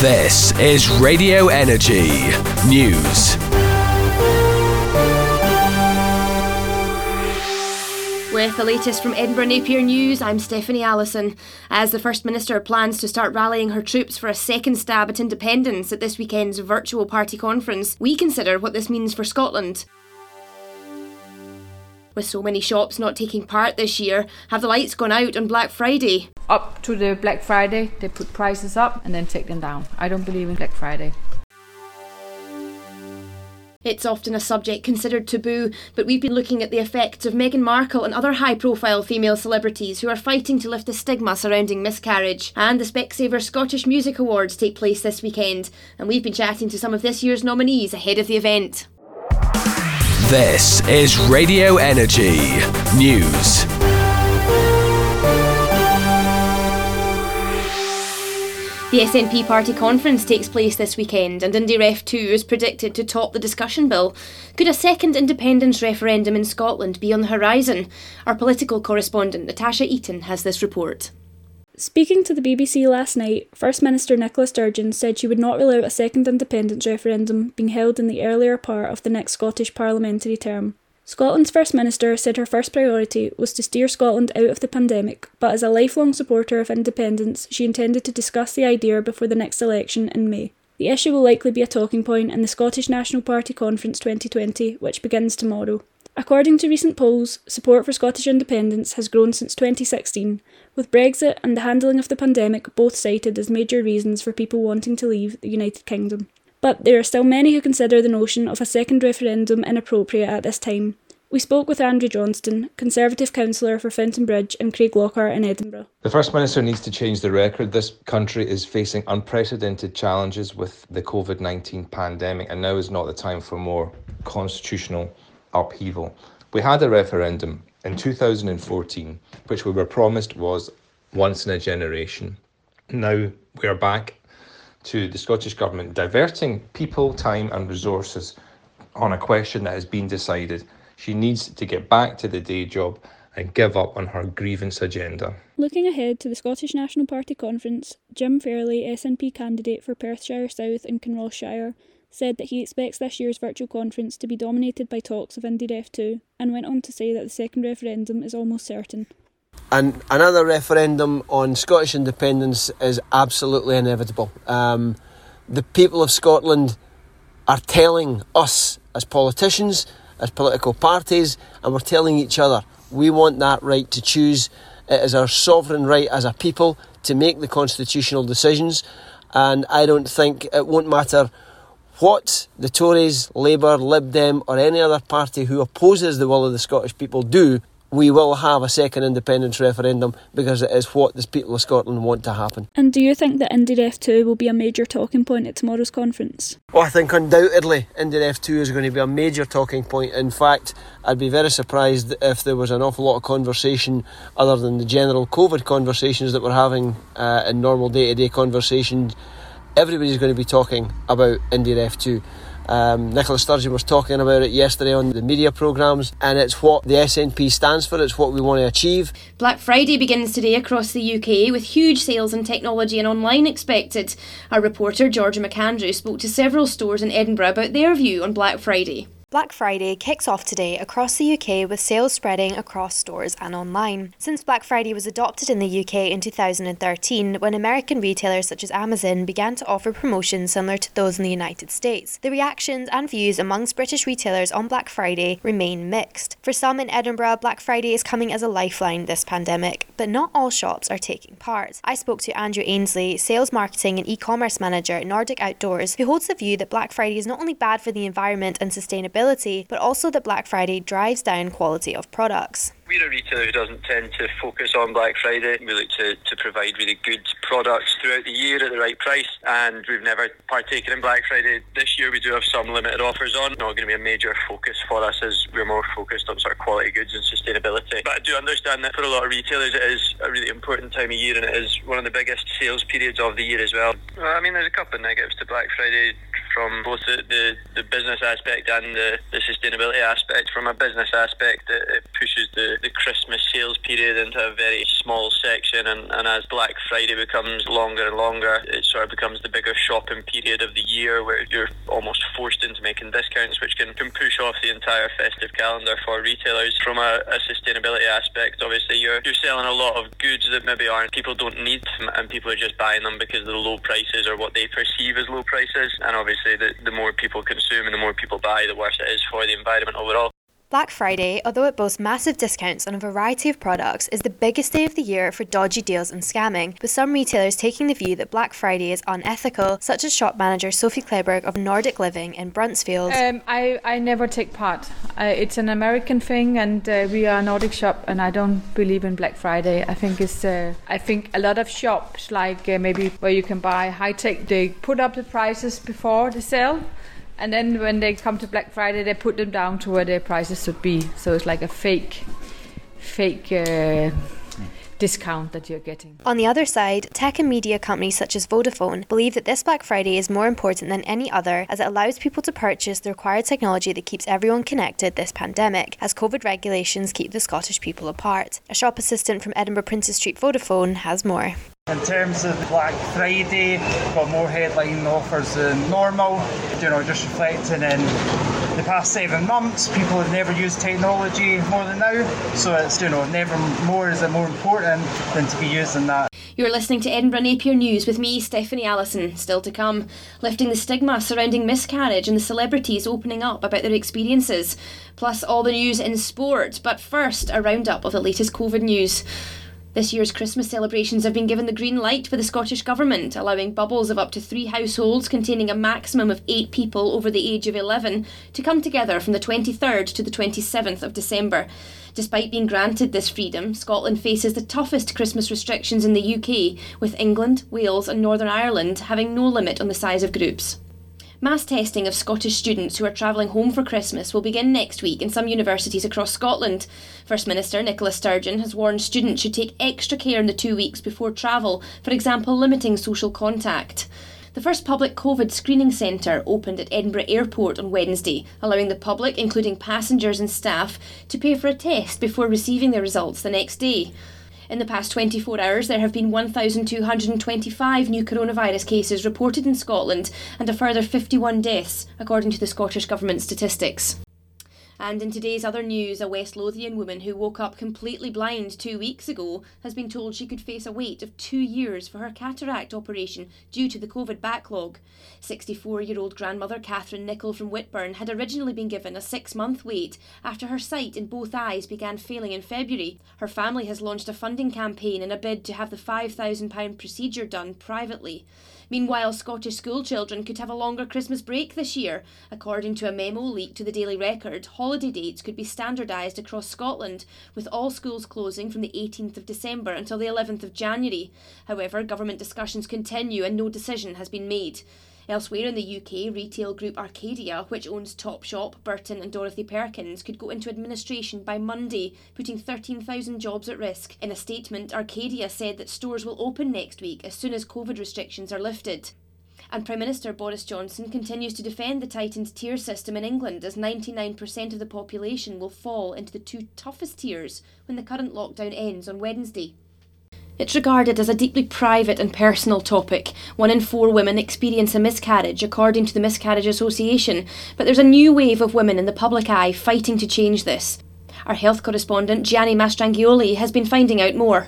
This is Radio Energy News. With the latest from Edinburgh Napier News, I'm Stephanie Allison. As the First Minister plans to start rallying her troops for a second stab at independence at this weekend's virtual party conference, we consider what this means for Scotland. With so many shops not taking part this year, have the lights gone out on Black Friday? Up to the Black Friday, they put prices up and then take them down. I don't believe in Black Friday. It's often a subject considered taboo, but we've been looking at the effects of Meghan Markle and other high profile female celebrities who are fighting to lift the stigma surrounding miscarriage. And the Specsavers Scottish Music Awards take place this weekend, and we've been chatting to some of this year's nominees ahead of the event. This is Radio Energy News. The SNP party conference takes place this weekend, and IndyRef 2 is predicted to top the discussion bill. Could a second independence referendum in Scotland be on the horizon? Our political correspondent Natasha Eaton has this report. Speaking to the BBC last night, First Minister Nicola Sturgeon said she would not rule out a second independence referendum being held in the earlier part of the next Scottish parliamentary term. Scotland's First Minister said her first priority was to steer Scotland out of the pandemic, but as a lifelong supporter of independence, she intended to discuss the idea before the next election in May. The issue will likely be a talking point in the Scottish National Party Conference 2020, which begins tomorrow. According to recent polls, support for Scottish independence has grown since 2016, with Brexit and the handling of the pandemic both cited as major reasons for people wanting to leave the United Kingdom. But there are still many who consider the notion of a second referendum inappropriate at this time. We spoke with Andrew Johnston, Conservative councillor for Fountainbridge and Craig Craiglockhart in Edinburgh. The First Minister needs to change the record. This country is facing unprecedented challenges with the COVID 19 pandemic, and now is not the time for more constitutional upheaval. We had a referendum in 2014, which we were promised was once in a generation. Now we are back to the Scottish Government diverting people, time, and resources on a question that has been decided. She needs to get back to the day job and give up on her grievance agenda. Looking ahead to the Scottish National Party conference, Jim Fairlie, SNP candidate for Perthshire South and Kinrossshire, said that he expects this year's virtual conference to be dominated by talks of IndyRef 2 and went on to say that the second referendum is almost certain. And another referendum on Scottish independence is absolutely inevitable. Um, the people of Scotland are telling us as politicians, as political parties, and we're telling each other we want that right to choose. It is our sovereign right as a people to make the constitutional decisions, and I don't think it won't matter what the Tories, Labour, Lib Dem, or any other party who opposes the will of the Scottish people do we will have a second independence referendum because it is what the people of Scotland want to happen. And do you think that IndyRef 2 will be a major talking point at tomorrow's conference? Well, I think undoubtedly IndyRef 2 is going to be a major talking point. In fact, I'd be very surprised if there was an awful lot of conversation other than the general COVID conversations that we're having uh, in normal day to day conversations. Everybody's going to be talking about IndyRef 2. Um, Nicola Sturgeon was talking about it yesterday on the media programmes, and it's what the SNP stands for, it's what we want to achieve. Black Friday begins today across the UK with huge sales in technology and online expected. Our reporter Georgia McAndrew spoke to several stores in Edinburgh about their view on Black Friday. Black Friday kicks off today across the UK with sales spreading across stores and online. Since Black Friday was adopted in the UK in 2013, when American retailers such as Amazon began to offer promotions similar to those in the United States, the reactions and views amongst British retailers on Black Friday remain mixed. For some in Edinburgh, Black Friday is coming as a lifeline this pandemic, but not all shops are taking part. I spoke to Andrew Ainsley, sales marketing and e-commerce manager at Nordic Outdoors, who holds the view that Black Friday is not only bad for the environment and sustainability but also that Black Friday drives down quality of products. We're a retailer who doesn't tend to focus on Black Friday. We look to, to provide really good products throughout the year at the right price, and we've never partaken in Black Friday. This year we do have some limited offers on. Not going to be a major focus for us as we're more focused on sort of quality goods and sustainability. But I do understand that for a lot of retailers it is a really important time of year and it is one of the biggest sales periods of the year as well. well I mean, there's a couple of negatives to Black Friday from both the, the, the business aspect and the, the sustainability aspect. From a business aspect, it, it the, the Christmas sales period into a very small section. And, and as Black Friday becomes longer and longer, it sort of becomes the bigger shopping period of the year where you're almost forced into making discounts, which can, can push off the entire festive calendar for retailers. From a, a sustainability aspect, obviously, you're, you're selling a lot of goods that maybe aren't people don't need and people are just buying them because of the low prices or what they perceive as low prices. And obviously, the, the more people consume and the more people buy, the worse it is for the environment overall. Black Friday, although it boasts massive discounts on a variety of products, is the biggest day of the year for dodgy deals and scamming, with some retailers taking the view that Black Friday is unethical, such as shop manager Sophie Kleberg of Nordic Living in Bruntsfield. Um, I, I never take part. Uh, it's an American thing, and uh, we are a Nordic shop, and I don't believe in Black Friday. I think it's uh, I think a lot of shops, like uh, maybe where you can buy high tech, they put up the prices before the sale and then when they come to Black Friday, they put them down to where their prices should be. So it's like a fake, fake. Uh, discount that you're getting. On the other side, tech and media companies such as Vodafone believe that this Black Friday is more important than any other as it allows people to purchase the required technology that keeps everyone connected this pandemic, as COVID regulations keep the Scottish people apart. A shop assistant from Edinburgh Princes Street Vodafone has more. In terms of Black Friday, got more headline offers than normal, you know, just reflecting in the past seven months, people have never used technology more than now. So it's, you know, never more is it more important than to be using that. You're listening to Edinburgh Napier News with me, Stephanie Allison. Still to come, lifting the stigma surrounding miscarriage and the celebrities opening up about their experiences, plus all the news in sport. But first, a roundup of the latest COVID news. This year's Christmas celebrations have been given the green light by the Scottish Government, allowing bubbles of up to three households containing a maximum of eight people over the age of 11 to come together from the 23rd to the 27th of December. Despite being granted this freedom, Scotland faces the toughest Christmas restrictions in the UK, with England, Wales, and Northern Ireland having no limit on the size of groups. Mass testing of Scottish students who are travelling home for Christmas will begin next week in some universities across Scotland. First Minister Nicola Sturgeon has warned students should take extra care in the two weeks before travel, for example, limiting social contact. The first public COVID screening centre opened at Edinburgh Airport on Wednesday, allowing the public, including passengers and staff, to pay for a test before receiving their results the next day. In the past 24 hours, there have been 1,225 new coronavirus cases reported in Scotland and a further 51 deaths, according to the Scottish Government statistics. And in today's other news, a West Lothian woman who woke up completely blind two weeks ago has been told she could face a wait of two years for her cataract operation due to the COVID backlog. 64 year old grandmother Catherine Nichol from Whitburn had originally been given a six month wait after her sight in both eyes began failing in February. Her family has launched a funding campaign in a bid to have the £5,000 procedure done privately. Meanwhile, Scottish schoolchildren could have a longer Christmas break this year. According to a memo leaked to the Daily Record, holiday dates could be standardised across Scotland, with all schools closing from the 18th of December until the 11th of January. However, government discussions continue and no decision has been made. Elsewhere in the UK, retail group Arcadia, which owns Topshop, Burton, and Dorothy Perkins, could go into administration by Monday, putting 13,000 jobs at risk. In a statement, Arcadia said that stores will open next week as soon as COVID restrictions are lifted. And Prime Minister Boris Johnson continues to defend the tightened tier system in England as 99% of the population will fall into the two toughest tiers when the current lockdown ends on Wednesday. It's regarded as a deeply private and personal topic. One in four women experience a miscarriage, according to the Miscarriage Association, but there's a new wave of women in the public eye fighting to change this. Our health correspondent Gianni Mastrangioli has been finding out more.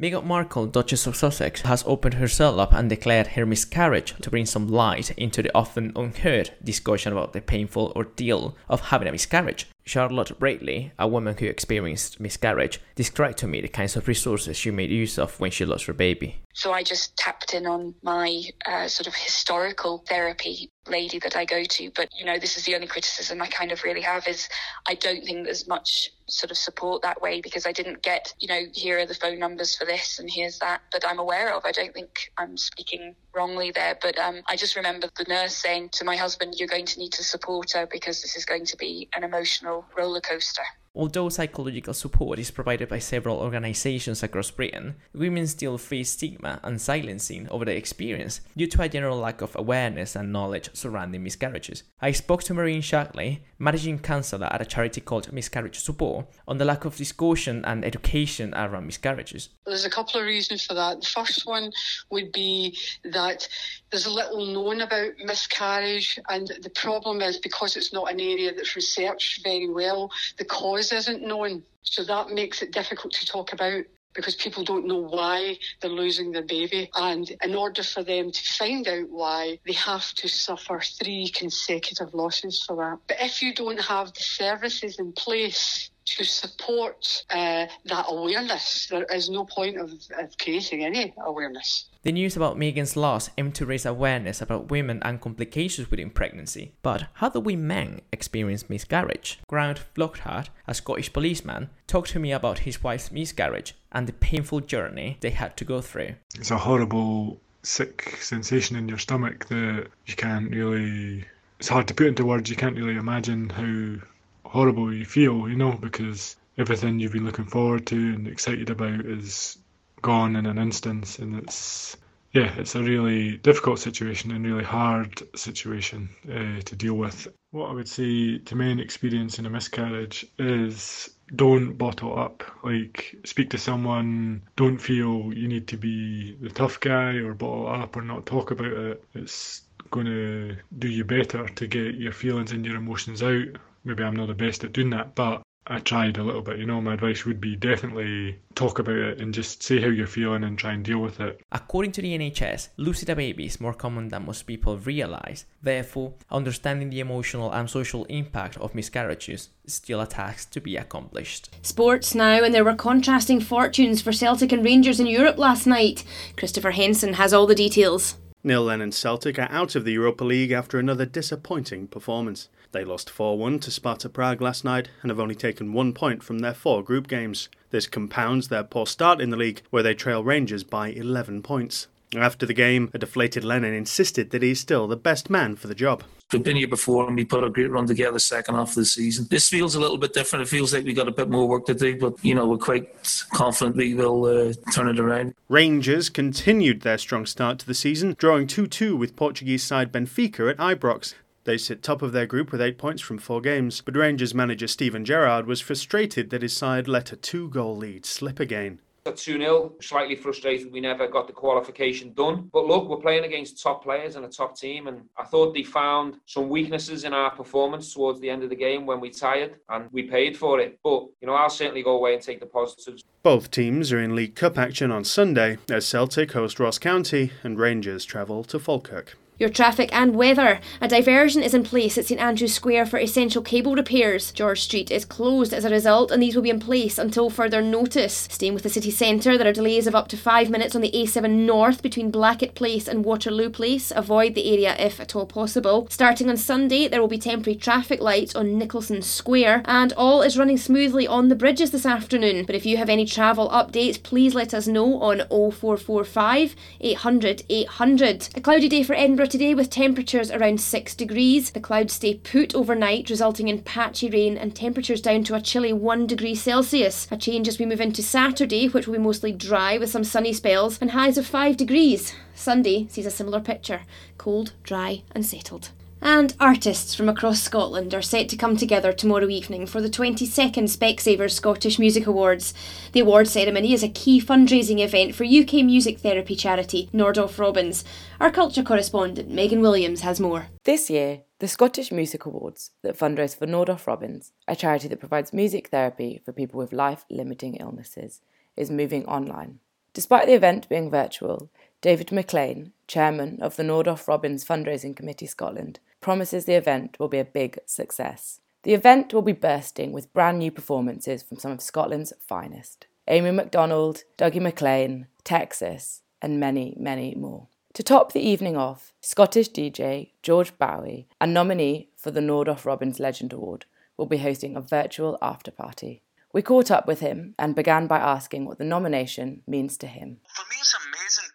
Meghan Markle, Duchess of Sussex, has opened herself up and declared her miscarriage to bring some light into the often unheard discussion about the painful ordeal of having a miscarriage. Charlotte Bradley, a woman who experienced miscarriage, described to me the kinds of resources she made use of when she lost her baby. So I just tapped in on my uh, sort of historical therapy lady that I go to. But, you know, this is the only criticism I kind of really have is I don't think there's much sort of support that way because I didn't get, you know, here are the phone numbers for this and here's that that I'm aware of. I don't think I'm speaking wrongly there. But um, I just remember the nurse saying to my husband, you're going to need to support her because this is going to be an emotional roller coaster. Although psychological support is provided by several organizations across Britain, women still face stigma and silencing over their experience due to a general lack of awareness and knowledge surrounding miscarriages. I spoke to Maureen Shagley, managing counselor at a charity called Miscarriage Support, on the lack of discussion and education around miscarriages. There's a couple of reasons for that. The first one would be that there's little known about miscarriage, and the problem is because it's not an area that's researched very well, the cause isn't known. So that makes it difficult to talk about because people don't know why they're losing their baby. And in order for them to find out why, they have to suffer three consecutive losses for that. But if you don't have the services in place, to support uh, that awareness. There is no point of, of creating any awareness. The news about Meghan's loss aimed to raise awareness about women and complications within pregnancy. But how do we men experience miscarriage? Grant Flockhart, a Scottish policeman, talked to me about his wife's miscarriage and the painful journey they had to go through. It's a horrible, sick sensation in your stomach that you can't really. It's hard to put into words. You can't really imagine how horrible you feel, you know, because everything you've been looking forward to and excited about is gone in an instant, and it's yeah, it's a really difficult situation and really hard situation uh, to deal with. What I would say to men experiencing a miscarriage is don't bottle up. Like, speak to someone. Don't feel you need to be the tough guy or bottle up or not talk about it. It's going to do you better to get your feelings and your emotions out maybe I'm not the best at doing that, but I tried a little bit. You know, my advice would be definitely talk about it and just say how you're feeling and try and deal with it. According to the NHS, losing a baby is more common than most people realise. Therefore, understanding the emotional and social impact of miscarriages is still a task to be accomplished. Sports now, and there were contrasting fortunes for Celtic and Rangers in Europe last night. Christopher Henson has all the details. Neil Lennon Celtic are out of the Europa League after another disappointing performance. They lost 4 1 to Sparta Prague last night and have only taken one point from their four group games. This compounds their poor start in the league, where they trail Rangers by 11 points. After the game, a deflated Lennon insisted that he's still the best man for the job. We've been here before and we put a great run together the second half of the season. This feels a little bit different. It feels like we've got a bit more work to do, but you know we're quite confident we will uh, turn it around. Rangers continued their strong start to the season, drawing 2-2 with Portuguese side Benfica at Ibrox. They sit top of their group with eight points from four games, but Rangers manager Steven Gerrard was frustrated that his side let a two goal lead slip again. At 2 0, slightly frustrated we never got the qualification done. But look, we're playing against top players and a top team, and I thought they found some weaknesses in our performance towards the end of the game when we tired, and we paid for it. But, you know, I'll certainly go away and take the positives. Both teams are in League Cup action on Sunday as Celtic host Ross County and Rangers travel to Falkirk. Your traffic and weather. A diversion is in place at St Andrew's Square for essential cable repairs. George Street is closed as a result, and these will be in place until further notice. Staying with the city centre, there are delays of up to five minutes on the A7 North between Blackett Place and Waterloo Place. Avoid the area if at all possible. Starting on Sunday, there will be temporary traffic lights on Nicolson Square, and all is running smoothly on the bridges this afternoon. But if you have any travel updates, please let us know on 0445 800 800. A cloudy day for Edinburgh today with temperatures around 6 degrees. The clouds stay put overnight, resulting in patchy rain and temperatures down to a chilly 1 degree Celsius. A change as we move into Saturday, which will be mostly dry with some sunny spells and highs of 5 degrees. Sunday sees a similar picture cold, dry, and settled. And artists from across Scotland are set to come together tomorrow evening for the 22nd Specsavers Scottish Music Awards. The award ceremony is a key fundraising event for UK music therapy charity Nordoff Robbins. Our culture correspondent Megan Williams has more. This year, the Scottish Music Awards that fundraise for Nordoff Robbins, a charity that provides music therapy for people with life limiting illnesses, is moving online. Despite the event being virtual, David McLean, chairman of the Nordoff Robbins Fundraising Committee Scotland, promises the event will be a big success. The event will be bursting with brand new performances from some of Scotland's finest Amy MacDonald, Dougie MacLean, Texas, and many, many more. To top the evening off, Scottish DJ George Bowie, a nominee for the Nordoff Robbins Legend Award, will be hosting a virtual after party. We caught up with him and began by asking what the nomination means to him. For me, it's amazing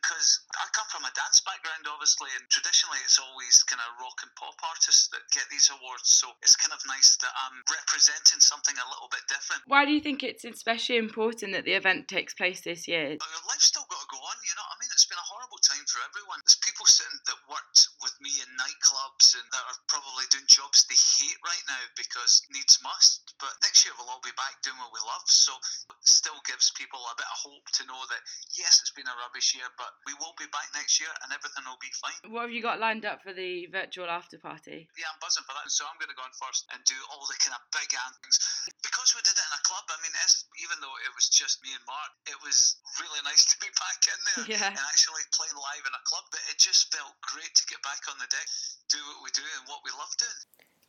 obviously, and traditionally it's always kind of rock and pop artists that get these awards. So it's kind of nice that I'm representing something a little bit different. Why do you think it's especially important that the event takes place this year? Life's still got to go on, you know. I mean, it's been a horrible time for everyone. There's people sitting that worked with me in nightclubs and that are probably doing jobs they hate right now because needs must. But next year we'll all be back doing what we love. So it still gives people a bit of hope to know that yes, it's been a rubbish year, but we will be back next year and everything will be fine. What have you got lined up for the virtual after party? Yeah, I'm buzzing for that. So I'm going to go on first and do all the kind of big things. Because we did it in a club, I mean, even though it was just me and Mark, it was really nice to be back in there yeah. and actually playing live in a club. But it just felt great to get back on the deck, do what we do and what we love doing.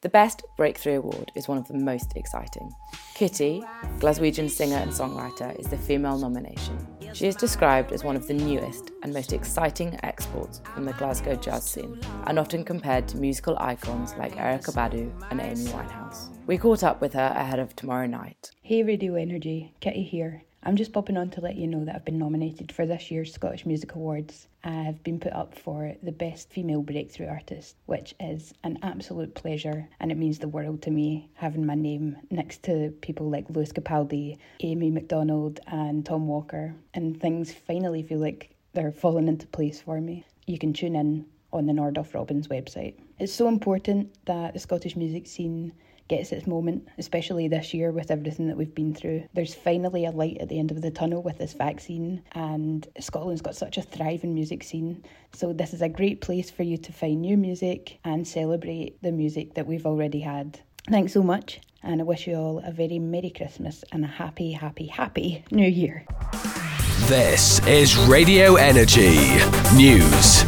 The Best Breakthrough Award is one of the most exciting. Kitty, Glaswegian singer and songwriter, is the female nomination. She is described as one of the newest and most exciting exports from the Glasgow jazz scene, and often compared to musical icons like Erykah Badu and Amy Winehouse. We caught up with her ahead of tomorrow night. Hey Radio Energy, Kitty here. I'm just popping on to let you know that I've been nominated for this year's Scottish Music Awards. I've been put up for the Best Female Breakthrough Artist, which is an absolute pleasure and it means the world to me having my name next to people like Lewis Capaldi, Amy Macdonald, and Tom Walker. And things finally feel like they're falling into place for me. You can tune in on the Nordoff Robbins website. It's so important that the Scottish music scene gets its moment, especially this year with everything that we've been through. There's finally a light at the end of the tunnel with this vaccine, and Scotland's got such a thriving music scene. So, this is a great place for you to find new music and celebrate the music that we've already had. Thanks so much, and I wish you all a very Merry Christmas and a happy, happy, happy New Year. This is Radio Energy News.